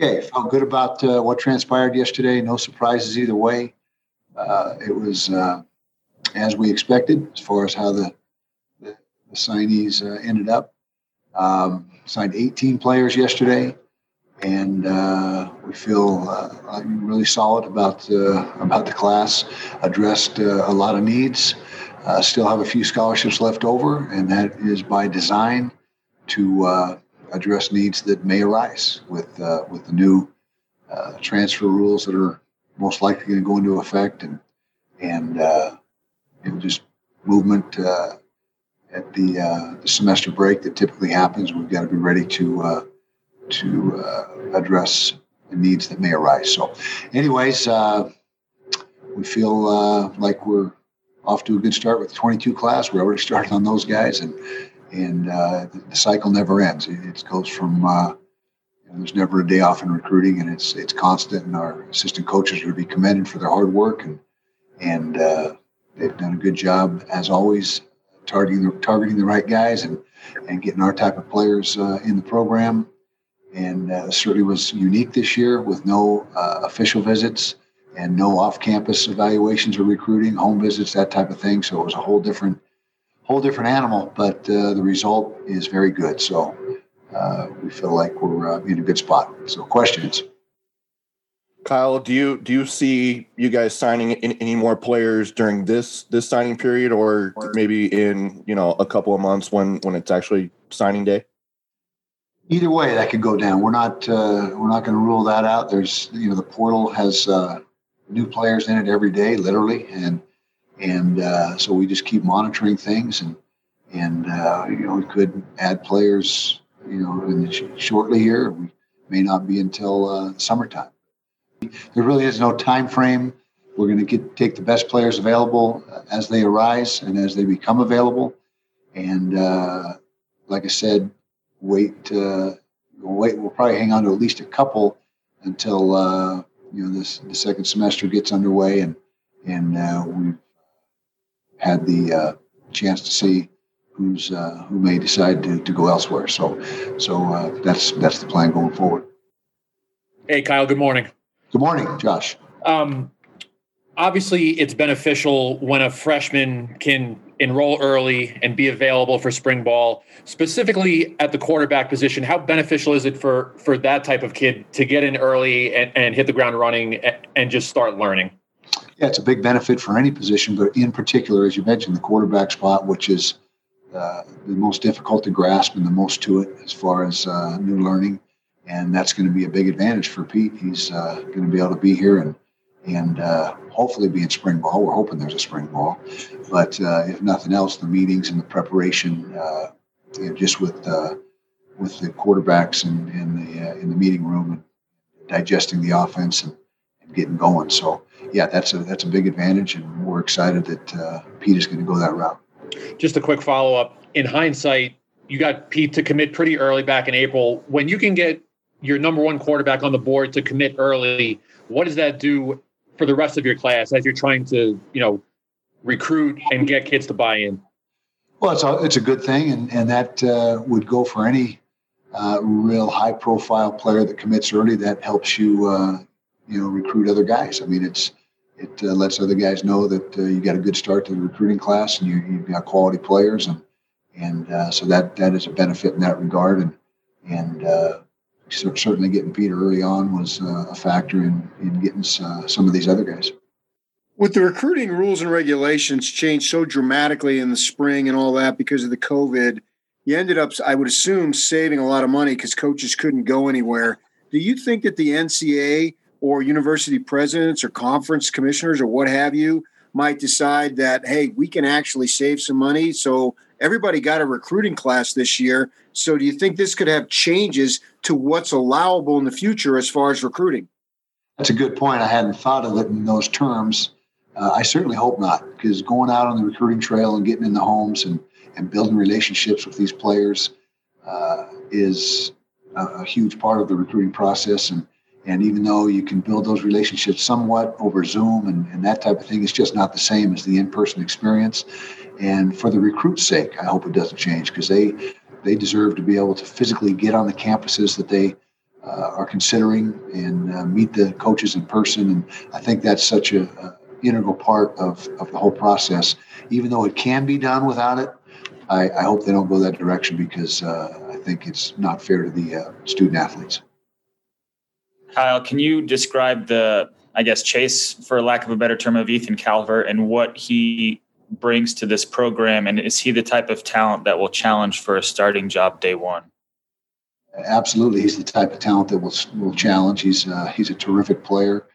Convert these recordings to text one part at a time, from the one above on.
Okay, felt good about uh, what transpired yesterday. No surprises either way. Uh, it was uh, as we expected as far as how the, the, the signees uh, ended up. Um, signed 18 players yesterday, and uh, we feel really solid about about the class. Addressed a lot of needs. still have a few scholarships left over, and that is by design to address needs that may arise with uh, with the new uh, transfer rules that are most likely going to go into effect and and uh, and just movement uh, at the, uh, the, semester break that typically happens. We've got to be ready to uh, to address the needs that may arise. So, anyways, we feel like we're off to a good start with 22 class. We're already started on those guys and and uh, the cycle never ends. It, it goes from uh, you know, there's never a day off in recruiting, and it's it's constant. And our assistant coaches would be commended for their hard work, and and uh, they've done a good job as always targeting the, targeting the right guys and and getting our type of players uh, in the program. And uh, certainly was unique this year with no uh, official visits and no off-campus evaluations or recruiting, home visits, that type of thing. So it was a whole different whole different animal, but uh, the result is very good. So uh, we feel like we're uh, in a good spot. So questions. Kyle, do you do you see you guys signing any more players during this this signing period, or maybe in you know a couple of months when when it's actually signing day? Either way, that could go down. We're not uh, we're not going to rule that out. There's you know the portal has uh, new players in it every day, literally, and and uh, so we just keep monitoring things and and uh, you know we could add players you know the, shortly here. We may not be until uh, summertime. There really is no time frame we're going to get take the best players available as they arise and as they become available. And uh, like i said wait uh, wait we'll probably hang on to at least a couple until uh, you know this the second semester gets underway and and we had the uh, chance to see who's uh, who may decide to, to go elsewhere. So, so uh, that's that's the plan going forward. Hey, Kyle. Good morning. Good morning, Josh. Um, obviously, it's beneficial when a freshman can enroll early and be available for spring ball. Specifically at the quarterback position, how beneficial is it for for that type of kid to get in early and, and hit the ground running and, and just start learning? Yeah, it's a big benefit for any position, but in particular, as you mentioned, the quarterback spot, which is uh, the most difficult to grasp and the most to it as far as uh, new learning, and that's going to be a big advantage for Pete. He's uh, going to be able to be here and and uh, hopefully be in spring ball. We're hoping there's a spring ball, but uh, if nothing else, the meetings and the preparation, uh, you know, just with with the quarterbacks in, in the in the meeting room and digesting the offense and, and getting going. So yeah, that's a that's a big advantage, and we're excited that uh, Pete is going to go that route. Just a quick follow up. In hindsight, you got Pete to commit pretty early back in April. When you can get your number one quarterback on the board to commit early, what does that do for the rest of your class as you're trying to you know recruit and get kids to buy in? Well, it's a, it's a good thing, and and that uh, would go for any uh, real high profile player that commits early. That helps you uh, you know recruit other guys. I mean, it's it uh, lets other guys know that uh, you got a good start to the recruiting class and you, you've got quality players, and and uh, so that that is a benefit in that regard. And and uh, certainly getting Peter early on was uh, a factor in in getting uh, some of these other guys. With the recruiting rules and regulations changed so dramatically in the spring and all that because of the COVID, you ended up, I would assume, saving a lot of money because coaches couldn't go anywhere. Do you think that the NCAA or university presidents or conference commissioners or what have you might decide that hey we can actually save some money. So everybody got a recruiting class this year. So do you think this could have changes to what's allowable in the future as far as recruiting? That's a good point. I hadn't thought of it in those terms. Uh, i certainly hope not because going out on the recruiting trail and getting in the homes and, and building relationships with these players uh, is a, a huge part of the recruiting process. And and even though you can build those relationships somewhat over Zoom and, and that type of thing, it's just not the same as the in-person experience. And for the recruit's sake, I hope it doesn't change because they they deserve to be able to physically get on the campuses that they uh, are considering and uh, meet the coaches in person. And I think that's such a, a, integral part of, of the whole process. Even though it can be done without it, I, I hope they don't go that direction because uh, I think it's not fair to the uh, student athletes. Kyle, can you describe the, I guess, chase, for lack of a better term, of Ethan Calvert and what he brings to this program? And is he the type of talent that will challenge for a starting job day one? Absolutely, he's the type of talent that will will challenge. He's uh, he's a terrific player.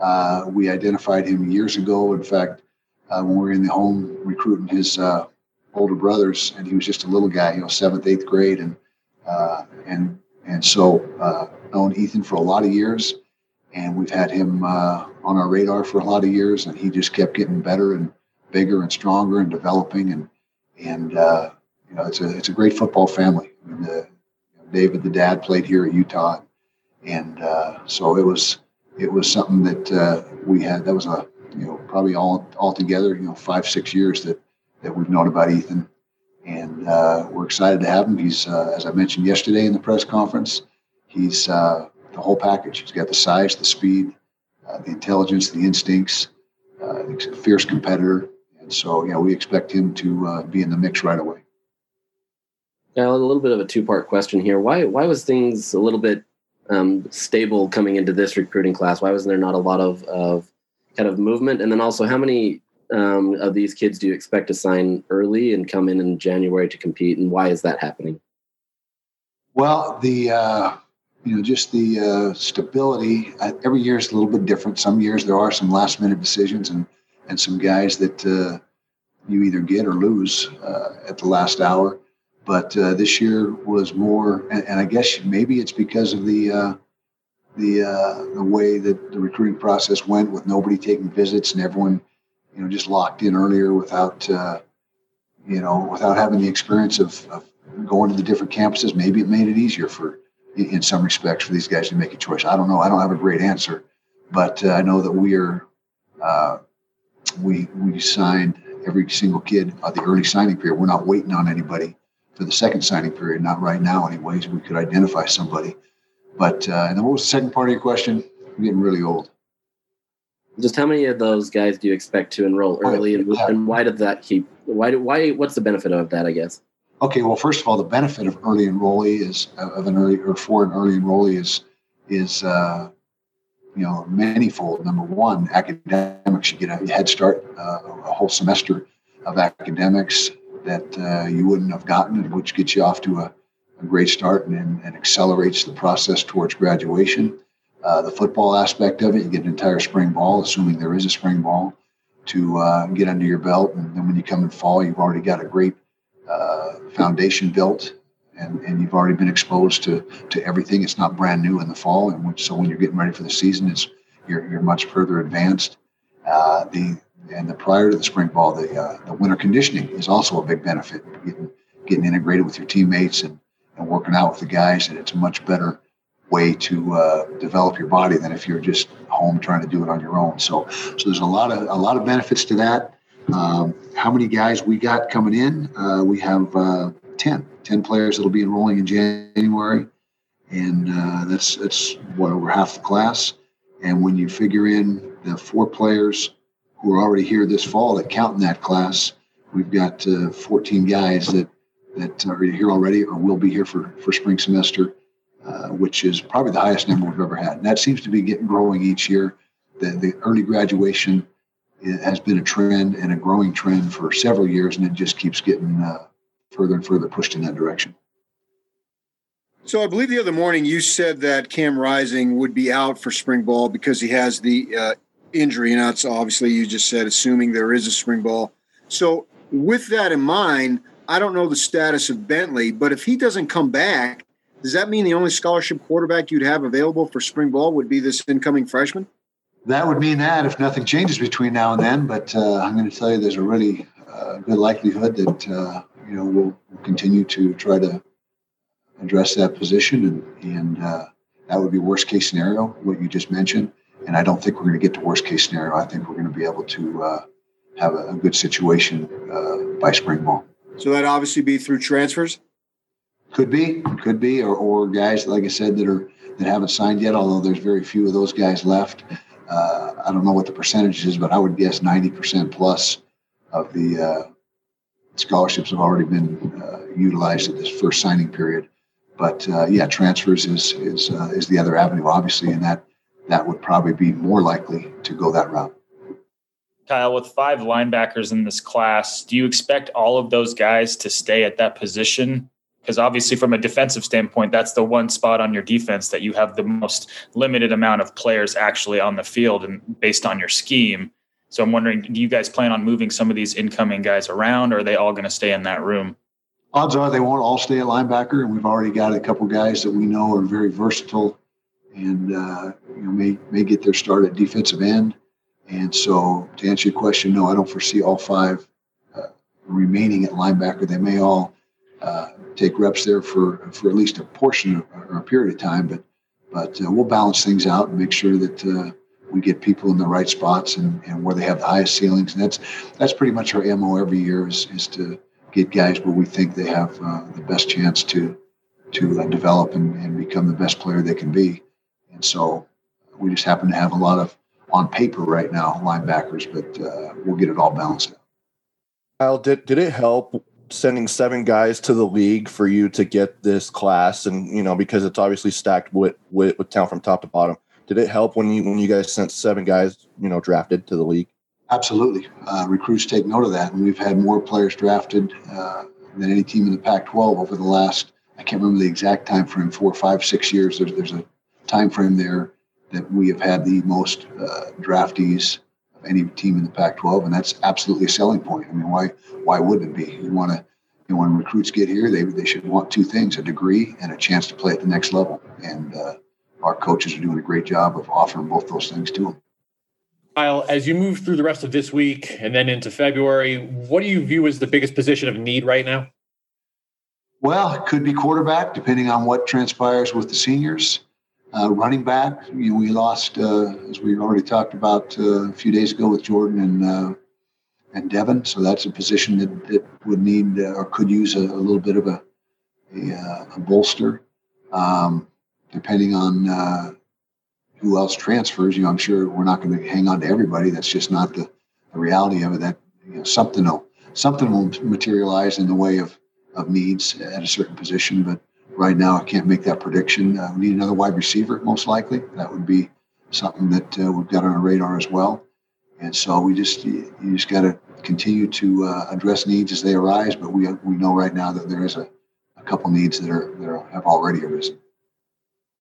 Uh, we identified him years ago. In fact, uh, when we were in the home recruiting his uh, older brothers, and he was just a little guy, you know, seventh, eighth grade, and uh, and and so uh, known Ethan for a lot of years, and we've had him on our radar for a lot of years, and he just kept getting better and bigger and stronger and developing, and and you know, it's a it's a great football family. I mean, the, David, the dad, played here at Utah, and uh, so it was it was something that uh, we had. That was a you know probably all all together you know five six years that that we've known about Ethan, and uh, we're excited to have him. He's uh, as I mentioned yesterday in the press conference, he's uh, the whole package. He's got the size, the speed, uh, the intelligence, the instincts. he's a fierce competitor, and so yeah, we expect him to be in the mix right away. Now, a little bit of a two-part question here. Why why was things a little bit um, stable coming into this recruiting class? Why wasn't there not a lot of, of kind of movement? And then also, how many um, of these kids do you expect to sign early and come in in January to compete? And why is that happening? Well, the uh, you know just the uh, stability. Uh, every year is a little bit different. Some years there are some last-minute decisions and and some guys that uh, you either get or lose uh, at the last hour but uh, this year was more, and, and, I guess maybe it's because of the uh, the the way that the recruiting process went, with nobody taking visits and everyone, you know, just locked in earlier without, you know, without having the experience of, of, going to the different campuses. Maybe it made it easier for, in some respects, for these guys to make a choice. I don't know. I don't have a great answer, but uh, I know that we are. Uh, we we signed every single kid at the early signing period. We're not waiting on anybody for the second signing period, not right now, anyways. We could identify somebody. But, uh, and then what was the second part of your question? I'm getting really old. Just how many of those guys do you expect to enroll early, and, yeah. and why did that keep? Why? Why? What's the benefit of that? I guess. Okay. Well, first of all, the benefit of early enrollee is of an early or for an early enrollee is is uh, you know manyfold. Number one, academics. You get a head start, uh, a whole semester of academics that uh, you wouldn't have gotten, which gets you off to a, a great start and, and, accelerates the process towards graduation. Uh, the football aspect of it, you get an entire spring ball, assuming there is a spring ball, to uh, get under your belt. And then when you come in fall, you've already got a great uh, foundation built. And, and you've already been exposed to, to everything. It's not brand new in the fall, and so when you're getting ready for the season, it's you're, you're much further advanced. Uh, the and the prior to the spring ball, the, uh, the winter conditioning is also a big benefit. Getting, getting integrated with your teammates and, and working out with the guys, and it's a much better way to uh, develop your body than if you're just home trying to do it on your own. So, so there's a lot of a lot of benefits to that. Um, how many guys we got coming in? Uh, we have uh, 10, 10 players that'll be enrolling in January, and uh, that's that's what over half the class. And when you figure in the four players who are already here this fall that count in that class. We've got uh, 14 guys that that are here already or will be here for for spring semester, uh, which is probably the highest number we've ever had. And that seems to be getting growing each year. The, the early graduation has been a trend and a growing trend for several years, and it just keeps getting uh, further and further pushed in that direction. So I believe the other morning you said that Cam Rising would be out for spring ball because he has the uh, injury, and that's obviously you just said, assuming there is a spring ball. So, with that in mind, I don't know the status of Bentley, but if he doesn't come back, does that mean the only scholarship quarterback you'd have available for spring ball would be this incoming freshman? That would mean that if nothing changes between now and then. But uh, I'm going to tell you, there's a really uh, good likelihood that uh, you know we'll, we'll, continue to try to address that position, and, and uh, that would be worst case scenario, what you just mentioned and I don't think we're going to get to worst case scenario. I think we're going to be able to uh, have a, a, good situation uh, by spring ball. So that obviously be through transfers. Could be, could be, or, or guys like I said that are that haven't signed yet, although there's very few of those guys left. Uh, I don't know what the percentage is, but I would guess 90% plus of the uh, scholarships have already been uh, utilized at this first signing period. But uh, yeah, transfers is is uh, is the other avenue, obviously, and that that would probably be more likely to go that route. Kyle, with five linebackers in this class, do you expect all of those guys to stay at that position? Because obviously, from a defensive standpoint, that's the one spot on your defense that you have the most limited amount of players actually on the field and based on your scheme. So I'm wondering, do you guys plan on moving some of these incoming guys around, or are they all going to stay in that room? Odds are they won't all stay at linebacker, and we've already got a couple guys that we know are very versatile and uh, you know may may get their start at defensive end. And so, to answer your question, no, I don't foresee all five uh, remaining at linebacker. They may all uh, take reps there for for at least a portion of, or a period of time, but but uh, we'll balance things out and make sure that uh, we get people in the right spots and, and where they have the highest ceilings. And that's that's pretty much our mo every year is is to get guys where we think they have uh, the best chance to to uh, develop and, and become the best player they can be. And so we just happen to have a lot of on paper right now linebackers, but uh, we'll get it all balanced out. Kyle, did did it help sending seven guys to the league for you to get this class? And you know, because it's obviously stacked with with, with from top to bottom. Did it help when you when you guys sent seven guys, you know, drafted to the league? Absolutely. Uh, recruits take note of that, and we've had more players drafted uh, than any team in the Pac-12 over the last. I can't remember the exact time frame, four, five, six years. There's there's a time frame there that we have had the most uh, draftees any team in the Pac-12, and that's absolutely a selling point. I mean, why why wouldn't it be? You want to, you know, when recruits get here, they they should want two things: a degree and a chance to play at the next level. And uh, our coaches are doing a great job of offering both those things to them. Kyle, as you move through the rest of this week and then into February, what do you view as the biggest position of need right now? Well, it could be quarterback, depending on what transpires with the seniors. Uh, running back, you know, we lost, uh, as we already talked about uh, a few days ago with Jordan and uh, and Devin. So that's a position that, that would need uh, or could use a, a, little bit of a a, uh, a bolster, um, depending on who else transfers. You know, I'm sure we're not going to hang on to everybody. That's just not the, the reality of it. That you know, something will something will materialize in the way of of needs at a certain position, but right now I can't make that prediction. Uh, we need another wide receiver, most likely. That would be something that uh, we've got on our radar as well. And so we just you, just got to continue to uh, address needs as they arise. But we we know right now that there is a, a couple needs that are that are, have already arisen.